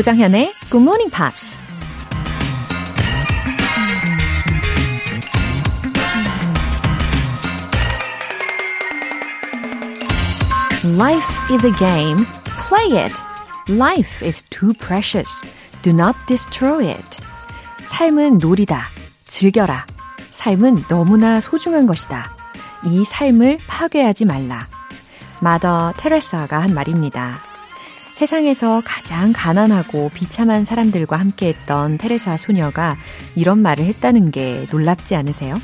조장현의 Good Morning Pops. Life is a game. Play it. Life is too precious. Do not destroy it. 삶은 놀이다. 즐겨라. 삶은 너무나 소중한 것이다. 이 삶을 파괴하지 말라. 마더 테레사가 한 말입니다. 세상에서 가장 가난하고 비참한 사람들과 함께했던 테레사 소녀가 이런 말을 했다는 게 놀랍지 않으세요?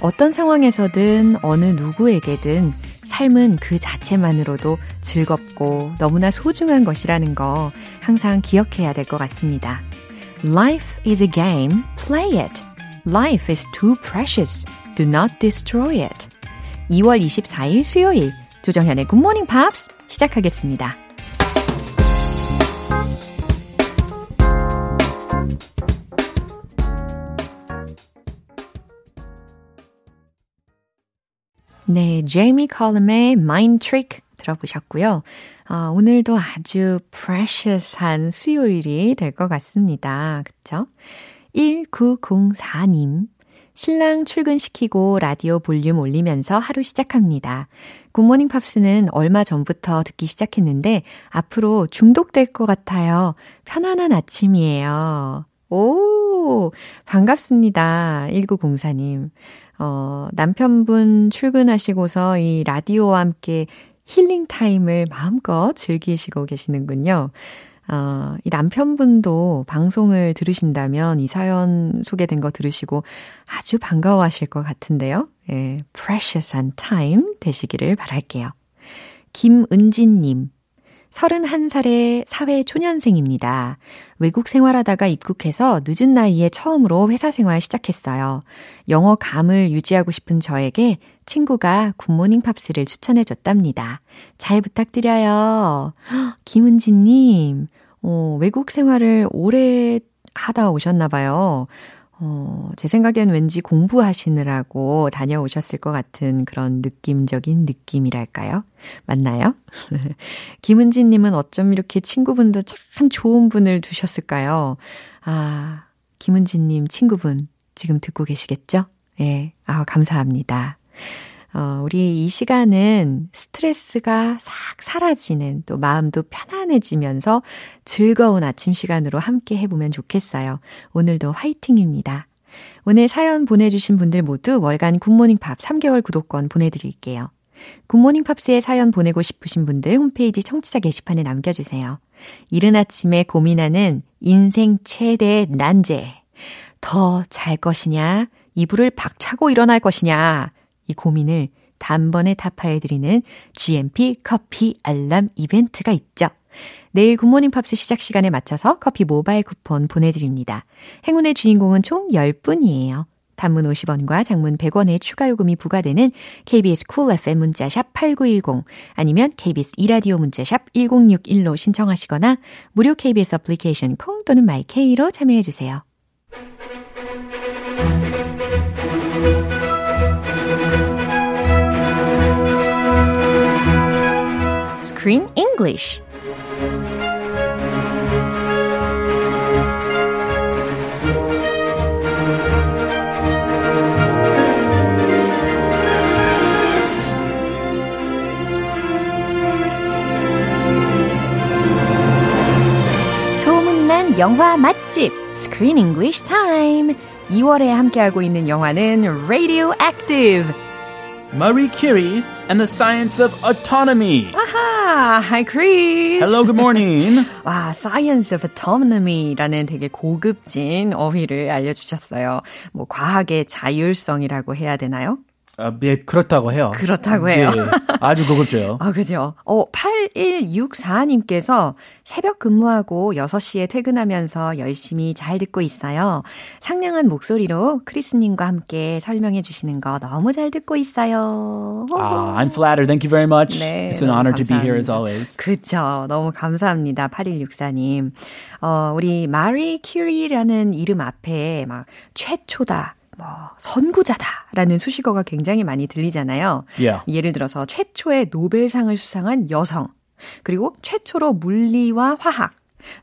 어떤 상황에서든 어느 누구에게든 삶은 그 자체만으로도 즐겁고 너무나 소중한 것이라는 거 항상 기억해야 될 것 같습니다. Life is a game. Play it. Life is too precious. Do not destroy it. 2월 24일 수요일 조정현의 Good Morning Pops 시작하겠습니다. 네, 제이미 컬럼의 Mind Trick 들어보셨고요. 아, 오늘도 아주 precious한 수요일이 될 것 같습니다. 그쵸? 1904님. 신랑 출근시키고 라디오 볼륨 올리면서 하루 시작합니다. Good Morning Pops는 얼마 전부터 듣기 시작했는데 앞으로 중독될 것 같아요. 편안한 아침이에요. 오, 반갑습니다. 1904님. 어, 남편분 출근하시고서 이 라디오와 함께 healing time을 마음껏 즐기시고 계시는군요. 어, 이 남편분도 방송을 들으신다면 이 사연 소개된 거 들으시고 아주 반가워하실 것 같은데요. 예, precious한 time 되시기를 바랄게요. 김은진님. 31살의 사회 초년생입니다. 외국 생활하다가 입국해서 늦은 나이에 처음으로 회사 생활 시작했어요. 영어 감을 유지하고 싶은 저에게 친구가 굿모닝 팝스를 추천해 줬답니다. 잘 부탁드려요. 김은지님, 어, 외국 생활을 오래 하다 오셨나 봐요. 어, 제 생각엔 왠지 공부하시느라고 다녀오셨을 것 같은 그런 느낌적인 느낌이랄까요? 맞나요? 김은지님은 어쩜 이렇게 친구분도 참 좋은 분을 두셨을까요? 아, 김은지님 친구분 지금 듣고 계시겠죠? 예, 아, 감사합니다. 어, 우리 이 시간은 스트레스가 싹 사라지는 또 마음도 편안해지면서 즐거운 아침 시간으로 함께 해보면 좋겠어요. 오늘도 화이팅입니다. 오늘 사연 보내주신 분들 모두 월간 굿모닝 팝 3개월 구독권 보내드릴게요. 굿모닝 팝스에 사연 보내고 싶으신 분들 홈페이지 청취자 게시판에 남겨주세요. 이른 아침에 고민하는 인생 최대의 난제. 더 잘 것이냐? 이불을 박차고 일어날 것이냐? 이 고민을 단번에 타파해드리는 GMP 커피 알람 이벤트가 있죠. 내일 Good Morning Pops 시작 시간에 맞춰서 커피 모바일 쿠폰 보내드립니다. 행운의 주인공은 총 10분이에요. 단문 50원과 장문 100원의 추가 요금이 부과되는 KBS cool FM 문자샵 8910 아니면 KBS 이라디오 문자샵 1061로 신청하시거나 무료 KBS 애플리케이션 콩 또는 마이케이로 참여해 주세요. Screen English. 소문난 영화 맛집 Screen English Time. 2월에 함께하고 있는 영화는 Radioactive. Marie Curie and the Science of Autonomy. 아하, hi Chris. Hello, good morning. 와, Science of Autonomy라는 되게 고급진 어휘를 알려주셨어요. 뭐 과학의 자율성이라고 해야 되나요? 아, 예, 그렇다고 해요. 그렇다고 해요. 예, 아주 고급져요. 아, 그죠. 어, 8164님께서 새벽 근무하고 6시에 퇴근하면서 열심히 잘 듣고 있어요. 상냥한 목소리로 크리스님과 함께 설명해 주시는 거 너무 잘 듣고 있어요. 아, I'm flattered. Thank you very much. 네, It's an honor to be here as always. 그쵸. 너무 감사합니다. 8164님. 어, 우리 마리 큐리라는 이름 앞에 막 최초다. 뭐 선구자다라는 수식어가 굉장히 많이 들리잖아요. Yeah. 예를 들어서 최초의 노벨상을 수상한 여성, 그리고 최초로 물리와 화학,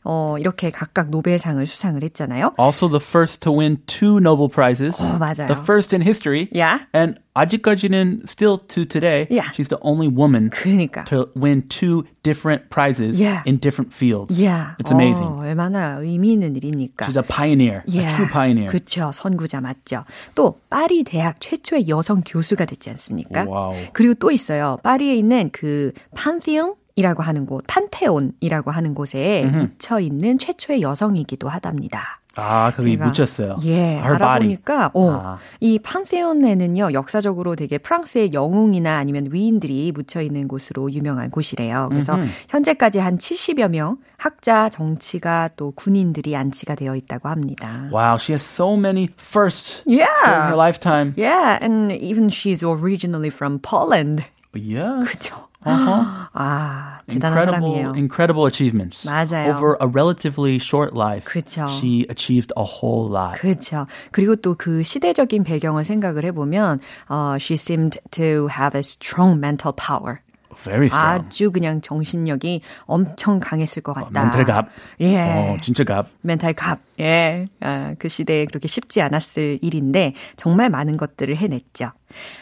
어, 이렇게 각각 노벨상을 수상을 했잖아요. Also the first to win two Nobel Prizes. 어, 맞아요. The first in history. Yeah. And 아직까지는 still to today, Yeah. she's the only woman 그러니까. to win two different prizes Yeah. in different fields. Yeah. It's amazing. 어, 얼마나 의미 있는 일이니까. She's a pioneer, a true pioneer. 그렇죠. 선구자 맞죠. 또 파리 대학 최초의 여성 교수가 됐지 않습니까? wow. 그리고 또 있어요. 파리에 있는 그 판티옹 이라고 하는 곳, 판테온이라고 하는 곳에 묻혀 있는 최초의 여성이기도 하답니다. 아, 거기 묻혔어요. 예, Her. 알아보니까 어, 아. 이 판세온에는요 역사적으로 되게 프랑스의 영웅이나 아니면 위인들이 묻혀 있는 곳으로 유명한 곳이래요. 그래서 현재까지 한 70여 명 학자, 정치가 또 군인들이 안치가 되어 있다고 합니다. Wow, she has so many firsts Yeah. during her lifetime. Yeah, and even she's originally from Poland. Yeah. 그죠? Uh-huh. 아, 대단한 Incredible, 사람이에요. incredible achievements. 맞아요. Over a relatively short life, 그쵸. she achieved a whole lot. 그렇죠. 그리고 또 그 시대적인 배경을 생각을 해보면, 어, she seemed to have a strong mental power. Very strong. 아주 그냥 정신력이 엄청 강했을 것 같다. 멘탈 갑. 예. 어, 진짜 갑. 멘탈 갑. 예. 아, 그 시대에 그렇게 쉽지 않았을 일인데 정말 많은 것들을 해냈죠.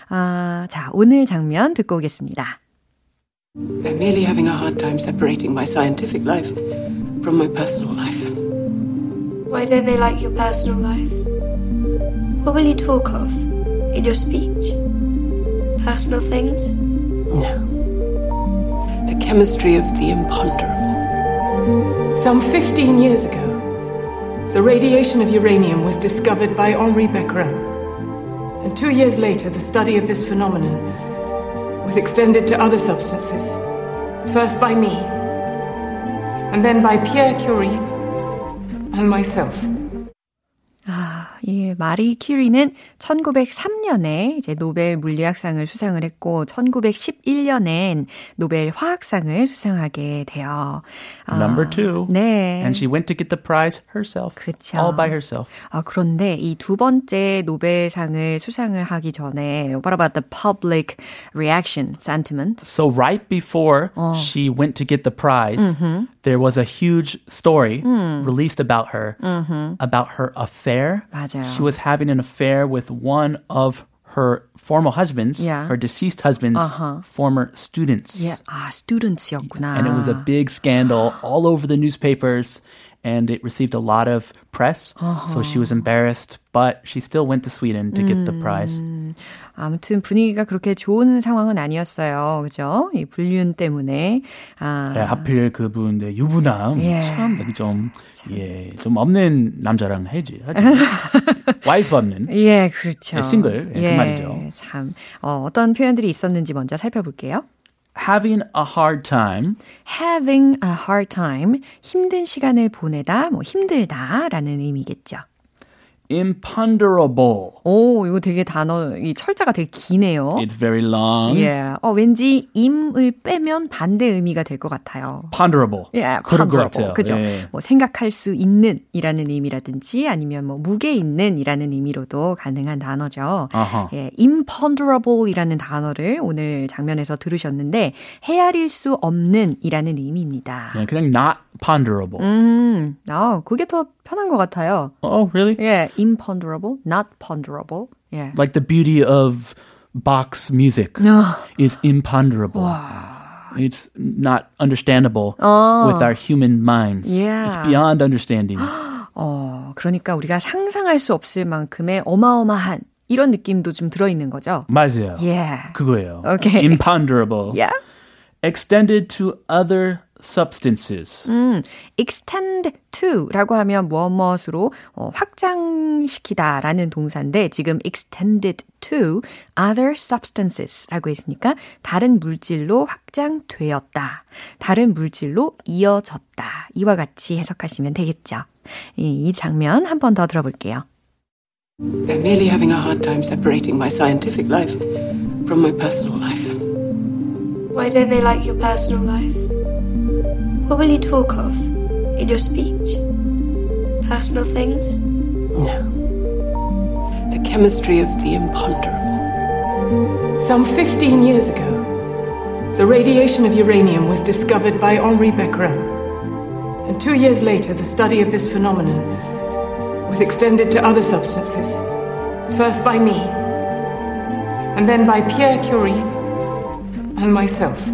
아, 자, 오늘 장면 듣고 오겠습니다. I'm merely having a hard time separating my scientific life from my personal life. Why don't they like your personal life? What will you talk of in your speech? Personal things? No. The chemistry of the imponderable. Some 15 years ago, the radiation of uranium was discovered by Henri Becquerel. And two years later, the study of this phenomenon was extended to other substances. First by me, and then by Pierre Curie and myself. 아, 예, 마리 큐리는 1903년에 이제 노벨 물리학상을 수상을 했고 1911년엔 노벨 화학상을 수상하게 돼요. 아, Number two. 네. And she went to get the prize herself. 그쵸. All by herself. 아, 그런데 이 두 번째 노벨상을 수상을 하기 전에 what about the public reaction sentiment? So right before she went to get the prize, there was a huge story released about her, about her affair. 맞아요. She was having an affair with one of her former husbands, Yeah. her deceased husband's former students. 예, 아, students였구나. And it was a big scandal all over the newspapers. And it received a lot of press. So she was embarrassed, but she still went to Sweden to get the prize. 아무튼 분위기가 그렇게 좋은 상황은 아니었어요. 그죠? 이 불륜 때문에. 아, 예, 하필 그분 의 유부남 예. 참 좀, 예, 좀 없는 남자랑 해지. 와이프 없는. 예, 그렇죠. 예, 싱글. 예, 그 말이죠. 참, 어, 어떤 표현들이 있었는지 먼저 살펴볼게요. Having a hard time. having a hard time, 힘든 시간을 보내다, 뭐 힘들다라는 의미겠죠. Imponderable. 오, 이거 되게 단어, 이 철자가 되게 기네요. It's very long. 예, 어, 왠지 임을 빼면 반대 의미가 될 것 같아요. Ponderable. 예, 그런 것 ponderable. 같아요. 그죠? 예. 뭐 생각할 수 있는 이라는 의미라든지 아니면 뭐 무게 있는 이라는 의미로도 가능한 단어죠. 아하. 예, imponderable 이라는 단어를 오늘 장면에서 들으셨는데 헤아릴 수 없는 이라는 의미입니다. 예, 그냥 not ponderable. 음, 아, 그게 더 편한 것 같아요. Oh, really? 예, imponderable, not ponderable. 예. Like the beauty of Bach's music is imponderable. It's not understandable with our human minds. Yeah. It's beyond understanding. 어, 그러니까 우리가 상상할 수 없을 만큼의 어마어마한 이런 느낌도 좀 들어있는 거죠. 맞아요. 예. 그거예요. Okay. Imponderable. Yeah. Extended to other substances. 음, extend to라고 하면 무엇무엇으로 어, 확장시키다라는 동사인데 지금 extended to other substances라고 했으니까 다른 물질로 확장되었다. 다른 물질로 이어졌다. 이와 같이 해석하시면 되겠죠. 이, 이 장면 한 번 더 들어볼게요. I'm merely having a hard time separating my scientific life from my personal life. Why don't they like your personal life? What will you talk of in your speech? Personal things? No. The chemistry of the imponderable. Some 15 years ago, the radiation of uranium was discovered by Henri Becquerel. And two years later, the study of this phenomenon was extended to other substances. First by me, and then by Pierre Curie and myself.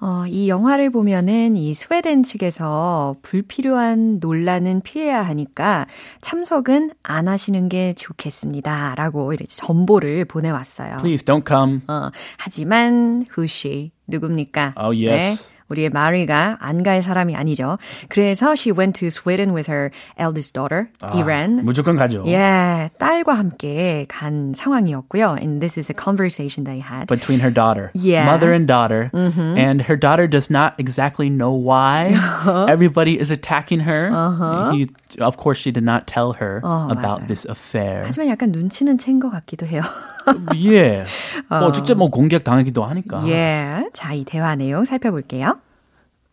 어, 이 영화를 보면은 이 스웨덴 측에서 불필요한 논란은 피해야 하니까 참석은 안 하시는 게 좋겠습니다. 라고 이렇게 전보를 보내왔어요. Please don't come. 어, 하지만 후시 누굽니까? Oh, yes. 네, 우리의 마리가 안 갈 사람이 아니죠. 그래서 she went to Sweden with her eldest daughter, Iran. 무조건 가죠. 예, 딸과 함께 간 상황이었고요. And this is a conversation they had. Between her daughter, Yeah. mother and daughter, and her daughter does not exactly know why everybody is attacking her. He, of course, she did not tell her 어, about 맞아요. this affair. 하지만 약간 눈치는 챈 것 같기도 해요. 예, 뭐 직접 뭐 공격 당하기도 하니까. 예, 자, 이 대화 내용 살펴볼게요.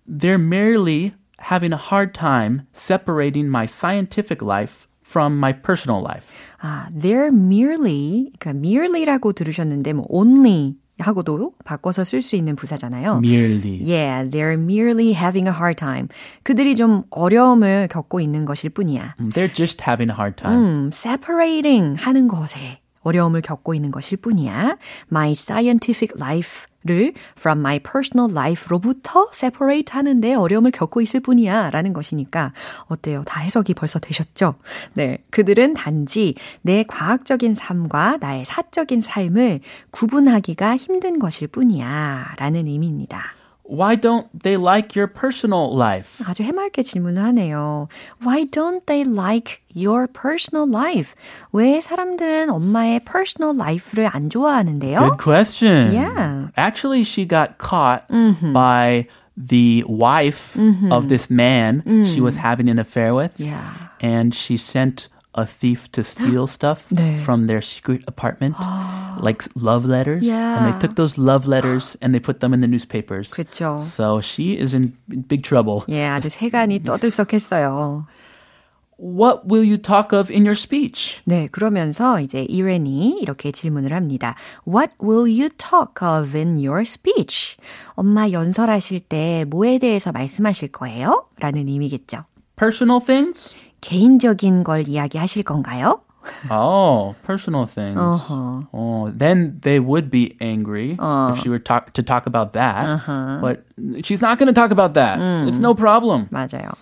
They're merely having a hard time separating my scientific life from my personal life. 아, they're merely, 그러니까 merely라고 들으셨는데 뭐 only 하고도 바꿔서 쓸 수 있는 부사잖아요. Merely. Yeah, they're merely having a hard time. 그들이 좀 어려움을 겪고 있는 것일 뿐이야. They're just having a hard time. 음, separating 하는 것에 어려움을 겪고 있는 것일 뿐이야. My scientific life를 from my personal life로부터 separate 하는데 어려움을 겪고 있을 뿐이야. 라는 것이니까 어때요? 다 해석이 벌써 되셨죠? 네. 그들은 단지 내 과학적인 삶과 나의 사적인 삶을 구분하기가 힘든 것일 뿐이야. 라는 의미입니다. Why don't they like your personal life? 아주 해맑게 질문을 하네요. Why don't they like your personal life? 왜 사람들은 엄마의 personal life를 안 좋아하는데요? Good question. Yeah. Actually, she got caught by the wife of this man she was having an affair with. Yeah. And she sent a thief to steal stuff 네. from their secret apartment, like love letters. And Yeah. they took those love letters and they put them in the newspapers. 그렇죠. So she is in big trouble. 예, 아주 세간이 떠들썩했어요. What will you talk of in your speech? 네, 그러면서 이제 이렌이 이렇게 질문을 합니다. What will you talk of in your speech? 엄마 연설하실 때 뭐에 대해서 말씀하실 거예요? 라는 의미겠죠. Personal things? 개인적인 걸 이야기하실 건가요? Oh, personal things. Uh-huh. Oh, then they would be angry if she were talk- to talk about that. Uh-huh. But she's not going to talk about that. Mm. It's no problem. 맞아요.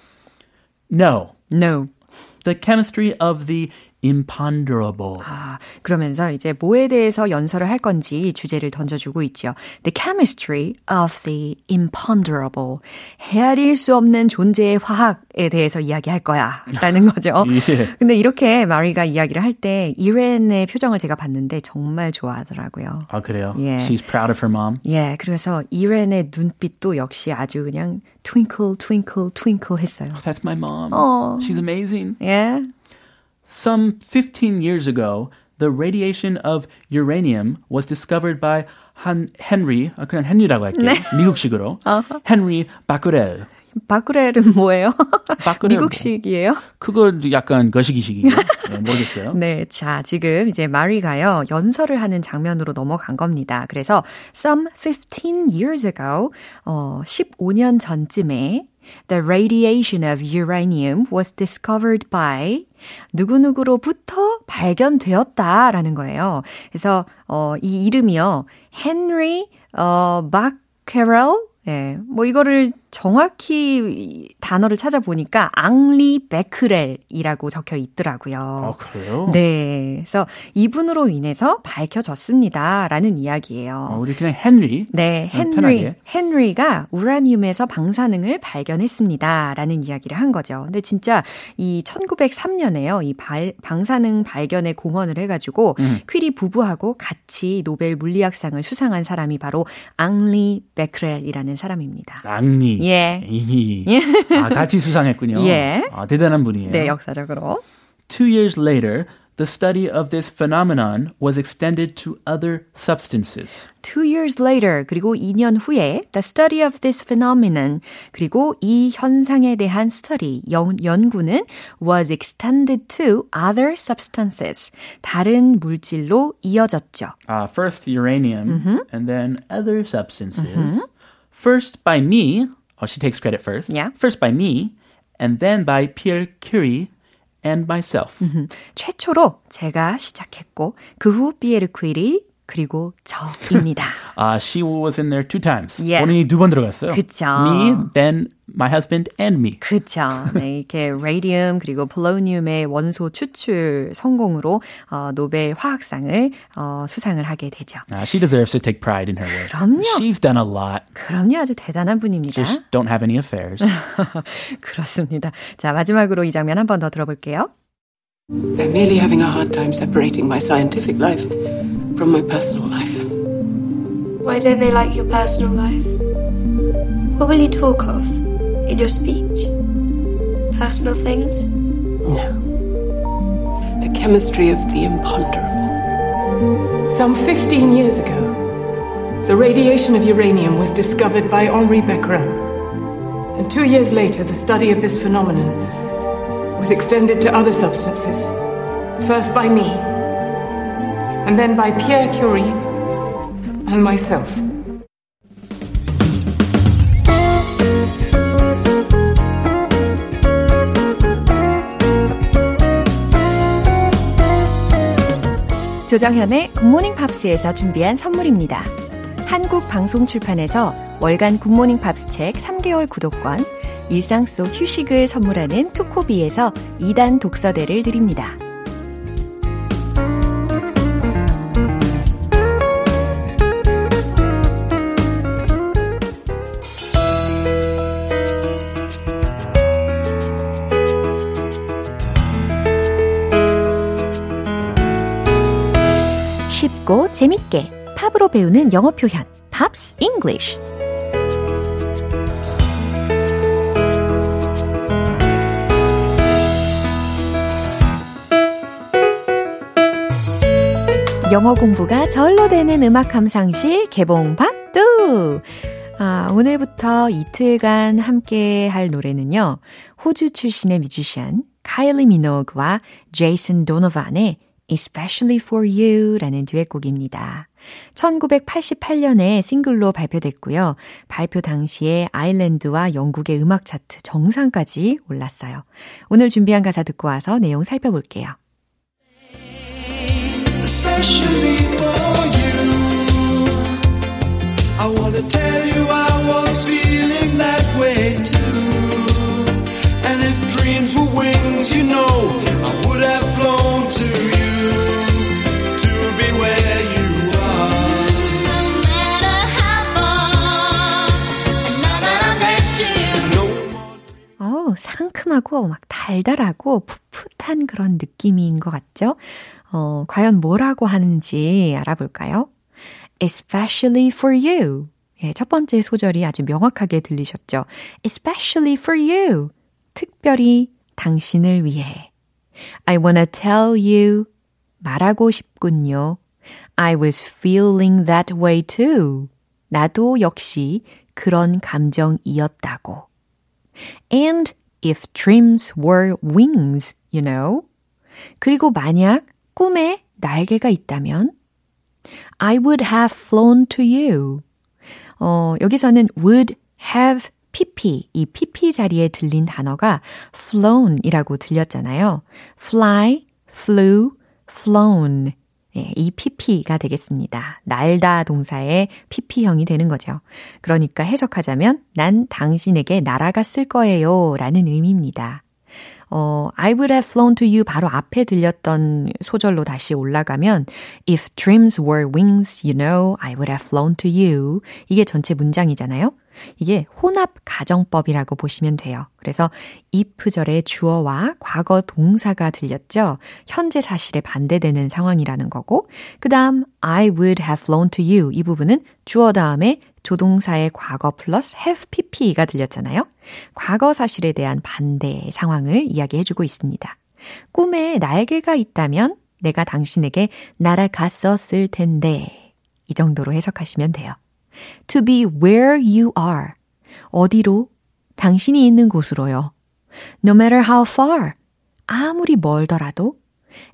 No. No. The chemistry of the imponderable. 아, 그러면서 이제 뭐에 대해서 연설을 할 건지 주제를 던져주고 있죠. The chemistry of the imponderable. 헤아릴 수 없는 존재의 화학에 대해서 이야기할 거야. 라는 거죠. 예. 근데 이렇게 마리가 이야기를 할 때 이렌의 표정을 제가 봤는데 정말 좋아하더라고요. 아, 그래요? 예. She's proud of her mom. 예, 그래서 이렌의 눈빛도 역시 아주 그냥 twinkle, twinkle, twinkle 했어요. That's my mom. Oh. She's amazing. 예. Some 15 years ago, the radiation of uranium was discovered by Han, Henry, 아, 그냥 henry라고 할게요. 미국식으로. Henry Becquerel. 바쿠렐은 뭐예요? 바쿠렐 뭐- 미국식이에요? 그거 약간 거시기식이에요. 네, 모르겠어요. 네, 자, 지금 이제 마리가요, 연설을 하는 장면으로 넘어간 겁니다. 그래서, some 15 years ago, 어, 15년 전쯤에, the radiation of uranium was discovered by 누구누구로부터 발견되었다라는 거예요. 그래서, 어, 이 이름이요, 헨리, 어, 마케럴, 예, 뭐 이거를 정확히 단어를 찾아보니까 앙리 베크렐이라고 적혀 있더라고요. 아, 그래요? 네. 그래서 이분으로 인해서 밝혀졌습니다라는 이야기예요. 어, 우리 그냥 헨리. 네, 어, 헨리, 편하게. 헨리가 우라늄에서 방사능을 발견했습니다라는 이야기를 한 거죠. 근데 진짜 이 1903년에요. 이 발, 방사능 발견에 공헌을 해 가지고 음. 퀴리 부부하고 같이 노벨 물리학상을 수상한 사람이 바로 앙리 베크렐이라는 사람입니다. 앙리. 예. 이. 아, 같이 수상했군요. 예. 아, 대단한 분이에요. 네, 역사적으로. Two years later, the study of this phenomenon was extended to other substances. Two years later, 그리고 2년 후에 the study of this phenomenon, 그리고 이 현상에 대한 study, 연, 연구는 was extended to other substances, 다른 물질로 이어졌죠. Uh, first uranium, and then other substances. First by me. Oh, she takes credit first. Yeah. First by me, and then by Pierre Curie and myself. 최초로 제가 시작했고 그 후 피에르 퀴리 그리고 저입니다. Uh, she was in there two times. Yeah. 본인이 두 번 들어갔어요. 그쵸. Me, then my husband, and me. 그렇죠. 네, 이렇게 라디움 그리고 폴로니움의 원소 추출 성공으로 어, 노벨 화학상을 어, 수상을 하게 되죠. Uh, she deserves to take pride in her work. 그럼요. She's done a lot. 그럼요, 아주 대단한 분입니다. Just don't have any affairs. 그렇습니다. 자, 마지막으로 이 장면 한 번 더 들어볼게요. They're merely having a hard time separating my scientific life from my personal life. Why don't they like your personal life? What will you talk of in your speech? Personal things? No. The chemistry of the imponderable. Some 15 years ago, the radiation of uranium was discovered by Henri Becquerel. And two years later, the study of this phenomenon was extended to other substances. First by me, and then by Pierre Curie and myself. 조정현의 굿모닝 팝스에서 준비한 선물입니다. 한국 방송 출판에서 월간 굿모닝 팝스 책 3개월 구독권, 일상 속 휴식을 선물하는 투코비에서 2단 독서대를 드립니다. 쉽고 재밌게 팝으로 배우는 영어 표현 Pops English 영어 공부가 절로 되는 음악 감상실 개봉 박두 아, 오늘부터 이틀간 함께 할 노래는요. 호주 출신의 뮤지션 카일리 미노그와 제이슨 도노반의 Especially for You라는 듀엣곡입니다. 1988년에 싱글로 발표됐고요. 발표 당시에 아일랜드와 영국의 음악 차트 정상까지 올랐어요. 오늘 준비한 가사 듣고 와서 내용 살펴볼게요. 상큼하고 막 달달하고 풋풋한 그런 느낌인 것 같죠? 어, 과연 뭐라고 하는지 알아볼까요? Especially for you. 예, 첫 번째 소절이 아주 명확하게 들리셨죠? Especially for you. 특별히 당신을 위해. I wanna tell you. 말하고 싶군요. I was feeling that way too. 나도 역시 그런 감정이었다고. And if dreams were wings, you know. 그리고 만약 꿈에 날개가 있다면 I would have flown to you. 어, 여기서는 would have pp, 이 pp 자리에 들린 단어가 flown이라고 들렸잖아요. fly, flew, flown. 예, 이 pp가 되겠습니다. 날다 동사의 pp형이 되는 거죠. 그러니까 해석하자면 난 당신에게 날아갔을 거예요 라는 의미입니다. 어, I would have flown to you 바로 앞에 들렸던 소절로 다시 올라가면 If dreams were wings, you know, I would have flown to you. 이게 전체 문장이잖아요. 이게 혼합 가정법이라고 보시면 돼요. 그래서 if절의 주어와 과거 동사가 들렸죠. 현재 사실에 반대되는 상황이라는 거고, 그 다음 I would have flown to you 이 부분은 주어 다음에 조동사의 과거 플러스 have pp가 들렸잖아요. 과거 사실에 대한 반대 상황을 이야기해주고 있습니다. 꿈에 날개가 있다면 내가 당신에게 날아갔었을 텐데 이 정도로 해석하시면 돼요. To be where you are. 어디로? 당신이 있는 곳으로요. No matter how far. 아무리 멀더라도.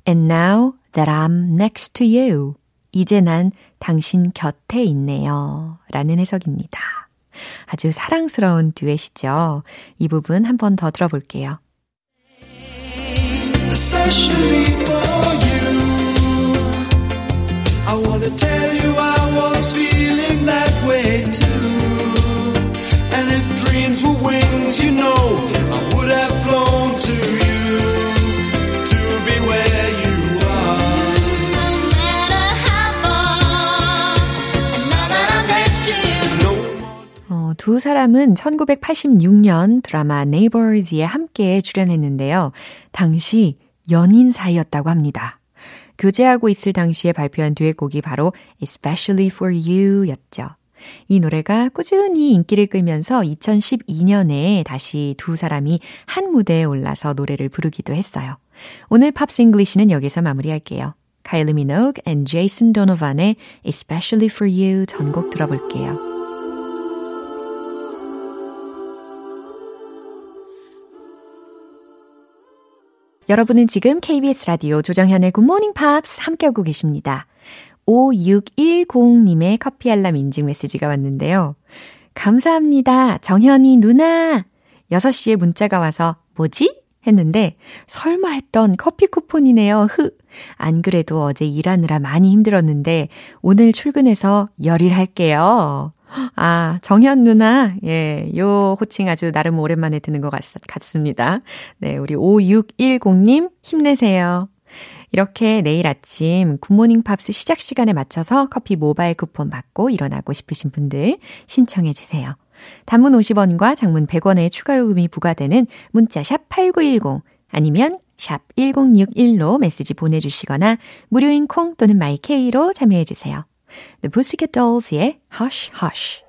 And now that I'm next to you. 이제 난 당신 곁에 있네요. 라는 해석입니다. 아주 사랑스러운 듀엣이죠. 이 부분 한 번 더 들어볼게요. especially for you. I wanna tell you I 어, 두 사람은 1986년 드라마 Neighbours에 함께 출연했는데요. 당시 연인 사이였다고 합니다. 교제하고 있을 당시에 발표한 듀엣곡이 바로 Especially for You 였죠. 이 노래가 꾸준히 인기를 끌면서 2012년에 다시 두 사람이 한 무대에 올라서 노래를 부르기도 했어요. 오늘 Pops English는 여기서 마무리할게요. 카일리 미노그 and 제이슨 도노반의 Especially for You 전곡 들어볼게요. 여러분은 지금 KBS 라디오 조정현의 Morning Pops 함께하고 계십니다. 5610님의 커피 알람 인증 메시지가 왔는데요. 감사합니다. 정현이 누나. 6시에 문자가 와서 뭐지? 했는데 설마 했던 커피 쿠폰이네요. 흐. 안 그래도 어제 일하느라 많이 힘들었는데 오늘 출근해서 열일할게요. 아, 정현 누나. 예, 요 호칭 아주 나름 오랜만에 듣는 것 같, 같습니다. 네, 우리 5610님 힘내세요. 이렇게 내일 아침 굿모닝 팝스 시작 시간에 맞춰서 커피 모바일 쿠폰 받고 일어나고 싶으신 분들 신청해 주세요. 단문 50원과 장문 100원의 추가 요금이 부과되는 문자 샵 8910 아니면 샵 1061로 메시지 보내주시거나 무료인 콩 또는 마이케이로 참여해 주세요. The Pussycat Dolls의 Hush Hush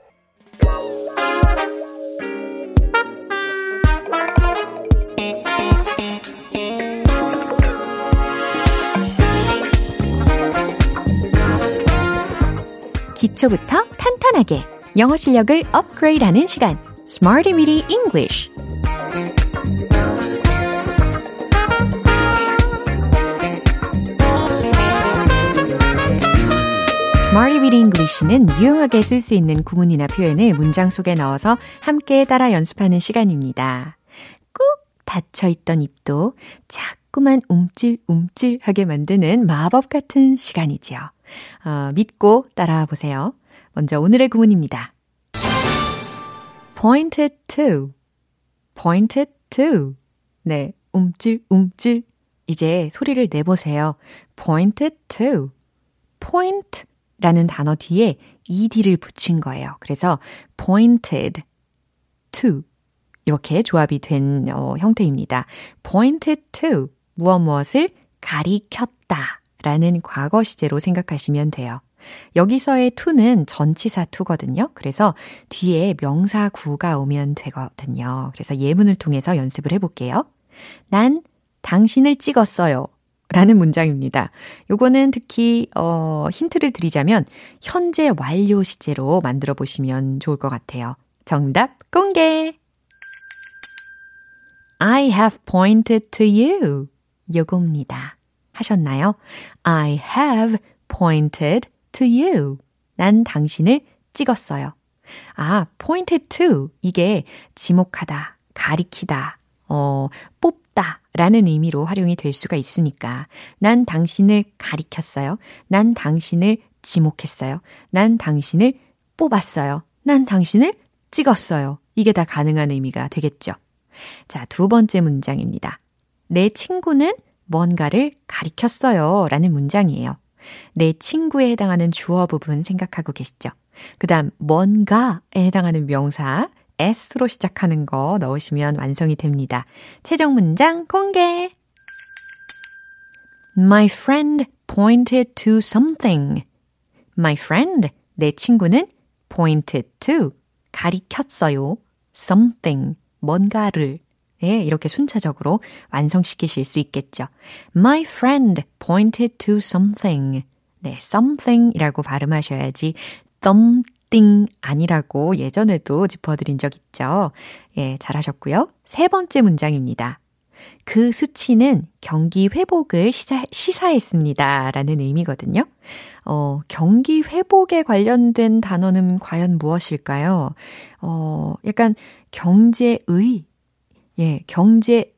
기초부터 탄탄하게 영어 실력을 업그레이드하는 시간 Smarty Weedy English Smarty Weedy English는 유용하게 쓸 수 있는 구문이나 표현을 문장 속에 넣어서 함께 따라 연습하는 시간입니다. 꾹 닫혀있던 입도 자꾸만 움찔움찔하게 만드는 마법 같은 시간이지요. 어, 믿고 따라와 보세요. 먼저 오늘의 구문입니다. pointed to, pointed to. 네, 움찔움찔. 이제 소리를 내보세요. pointed to, point 라는 단어 뒤에 ed를 붙인 거예요. 그래서 pointed to 이렇게 조합이 된 어, 형태입니다. pointed to 무엇 무엇을 가리켰다 라는 과거 시제로 생각하시면 돼요. 여기서의 to는 전치사 to거든요. 그래서 뒤에 명사 구가 오면 되거든요. 그래서 예문을 통해서 연습을 해볼게요. 난 당신을 찍었어요. 라는 문장입니다. 요거는 특히 어 힌트를 드리자면 현재 완료 시제로 만들어 보시면 좋을 것 같아요. 정답 공개. I have pointed to you. 요겁니다. 하셨나요? I have pointed to you. 난 당신을 찍었어요. 아, pointed to. 이게 지목하다, 가리키다, 어, 뽑 다 라는 의미로 활용이 될 수가 있으니까 난 당신을 가리켰어요. 난 당신을 지목했어요. 난 당신을 뽑았어요. 난 당신을 찍었어요. 이게 다 가능한 의미가 되겠죠. 자, 두 번째 문장입니다. 내 친구는 뭔가를 가리켰어요. 라는 문장이에요. 내 친구에 해당하는 주어 부분 생각하고 계시죠? 그 다음, 뭔가에 해당하는 명사, S로 시작하는 거 넣으시면 완성이 됩니다. 최종 문장 공개! My friend pointed to something. My friend, 내 친구는 pointed to, 가리켰어요. something, 뭔가를. 예, 이렇게 순차적으로 완성시키실 수 있겠죠. My friend pointed to something. 네, something 이라고 발음하셔야지 something 아니라고 예전에도 짚어드린 적 있죠. 예, 잘하셨고요. 세 번째 문장입니다. 그 수치는 경기 회복을 시사, 시사했습니다. 라는 의미거든요. 어, 경기 회복에 관련된 단어는 과연 무엇일까요? 어, 약간 경제의, 예, 경제의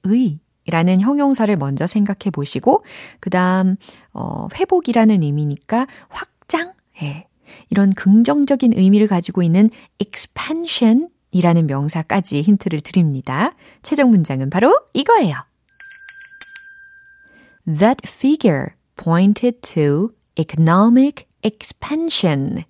라는 형용사를 먼저 생각해 보시고, 그 다음, 어, 회복이라는 의미니까 확장? 예. 이런 긍정적인 의미를 가지고 있는 expansion 이라는 명사까지 힌트를 드립니다. 최종 문장은 바로 이거예요. That figure pointed to economic expansion.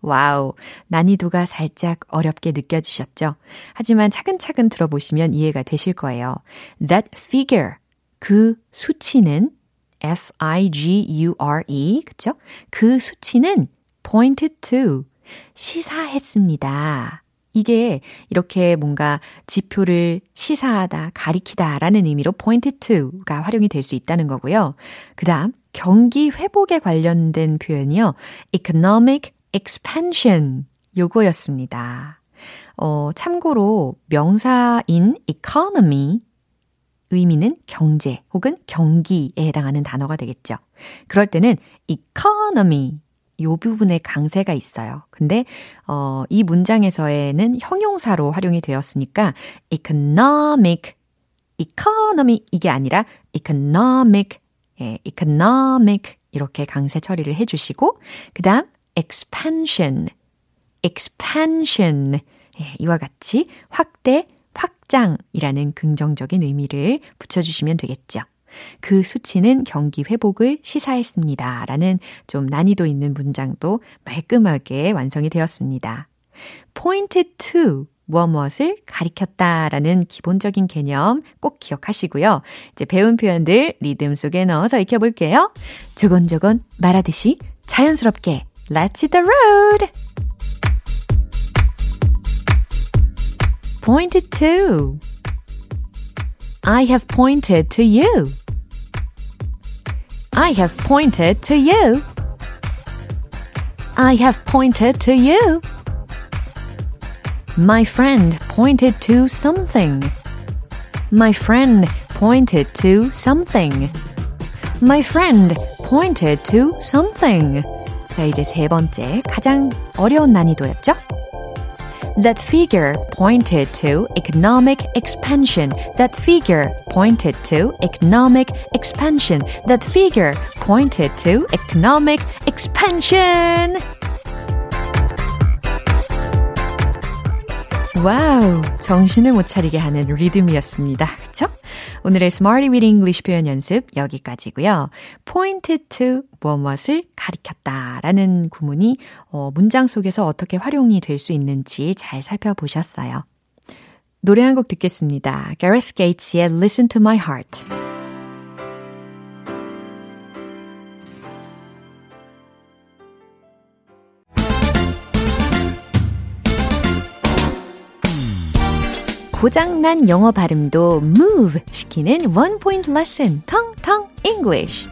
와우, 난이도가 살짝 어렵게 느껴지셨죠? 하지만 차근차근 들어보시면 이해가 되실 거예요. That figure, 그 수치는 F-I-G-U-R-E, 그쵸? 그 수치는 pointed to, 시사했습니다. 이게 이렇게 뭔가 지표를 시사하다, 가리키다 라는 의미로 pointed to가 활용이 될 수 있다는 거고요. 그 다음, 경기 회복에 관련된 표현이요. economic expansion 요거였습니다. 어, 참고로 명사인 economy 의미는 경제 혹은 경기에 해당하는 단어가 되겠죠. 그럴 때는 economy 요 부분에 강세가 있어요. 근데 어, 이 문장에서에는 형용사로 활용이 되었으니까 economic, economy 이게 아니라 economic, 예, economic 이렇게 강세 처리를 해주시고 그 다음 expansion, expansion 예, 이와 같이 확대, 확장이라는 긍정적인 의미를 붙여주시면 되겠죠. 그 수치는 경기 회복을 시사했습니다. 라는 좀 난이도 있는 문장도 말끔하게 완성이 되었습니다. pointed to 무엇무엇을 가리켰다라는 기본적인 개념 꼭 기억하시고요. 이제 배운 표현들 리듬 속에 넣어서 익혀볼게요. 조곤조곤 말하듯이 자연스럽게 Let's hit the road! pointed to I have pointed to you. I have pointed to you. I have pointed to you. My friend pointed to something. My friend pointed to something. My friend pointed to something. 자, 이제 세 번째 가장 어려운 난이도였죠? That figure pointed to economic expansion. That figure pointed to economic expansion. That figure pointed to economic expansion. 와우, 정신을 못 차리게 하는 리듬이었습니다. 그쵸? 오늘의 Smarty with English 표현 연습 여기까지고요. pointed to 무엇을 가리켰다 라는 구문이 어, 문장 속에서 어떻게 활용이 될 수 있는지 잘 살펴보셨어요. 노래 한 곡 듣겠습니다. Gareth Gates의 Listen to My Heart. 고장난 영어 발음도 move 시키는 one point lesson, 텅텅 English.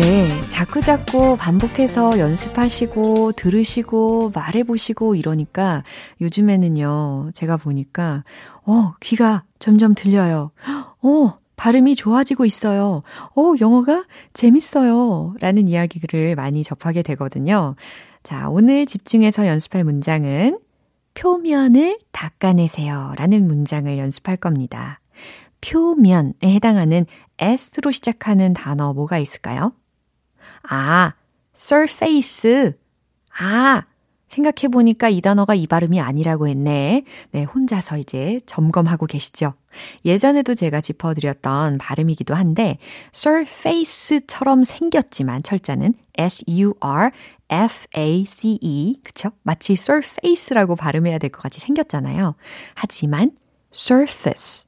네, 자꾸자꾸 반복해서 연습하시고 들으시고 말해보시고 이러니까 요즘에는요, 제가 보니까, 어, 귀가 점점 들려요. 어, 발음이 좋아지고 있어요. 어, 영어가 재밌어요. 라는 이야기를 많이 접하게 되거든요. 자, 오늘 집중해서 연습할 문장은 표면을 닦아내세요. 라는 문장을 연습할 겁니다. 표면에 해당하는 S로 시작하는 단어 뭐가 있을까요? 아, surface. 아, 생각해보니까 이 단어가 이 발음이 아니라고 했네. 네, 혼자서 이제 점검하고 계시죠? 예전에도 제가 짚어드렸던 발음이기도 한데, surface처럼 생겼지만 철자는 S-U-R-F-A-C-E. 그쵸? 마치 surface라고 발음해야 될 것 같이 생겼잖아요. 하지만 surface,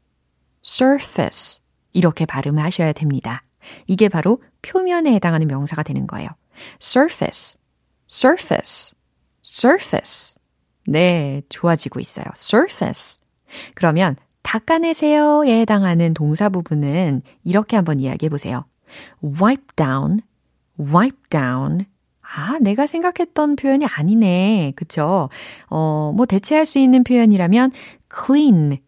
surface. 이렇게 발음을 하셔야 됩니다. 이게 바로 표면에 해당하는 명사가 되는 거예요. surface, surface, surface. 네, 좋아지고 있어요. surface. 그러면 닦아내세요에 해당하는 동사 부분은 이렇게 한번 이야기해 보세요. wipe down, wipe down. 아, 내가 생각했던 표현이 아니네. 그쵸? 어, 뭐 대체할 수 있는 표현이라면 clean,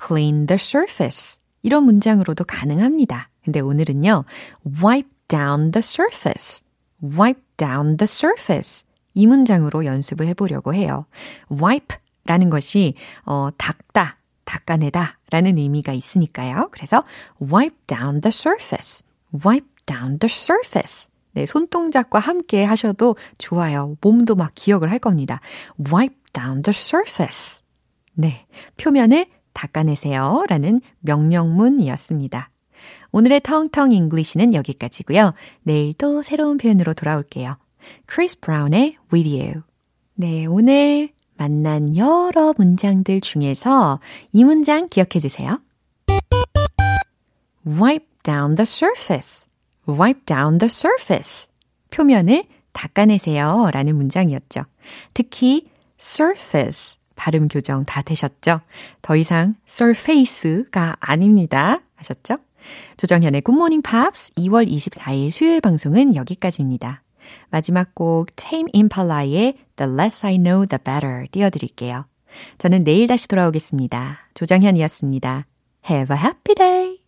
clean the surface. 이런 문장으로도 가능합니다. 근데 오늘은요, wipe down the surface, wipe down the surface. 이 문장으로 연습을 해보려고 해요. wipe 라는 것이, 어, 닦다, 닦아내다 라는 의미가 있으니까요. 그래서 wipe down the surface, wipe down the surface. 네, 손동작과 함께 하셔도 좋아요. 몸도 막 기억을 할 겁니다. wipe down the surface. 네, 표면을 닦아내세요. 라는 명령문이었습니다. 오늘의 텅텅 English는 여기까지고요. 내일 또 새로운 표현으로 돌아올게요. 크리스 브라운의 With You. 네, 오늘 만난 여러 문장들 중에서 이 문장 기억해 주세요. wipe down the surface. wipe down the surface. 표면을 닦아내세요. 라는 문장이었죠. 특히 surface 발음 교정 다 되셨죠? 더 이상 surface가 아닙니다. 아셨죠? 조정현의 굿모닝 팝스 2월 24일 수요일 방송은 여기까지입니다. 마지막 곡 Tame Impala의 The Less I Know The Better 띄워드릴게요. 저는 내일 다시 돌아오겠습니다. 조정현이었습니다. Have a happy day!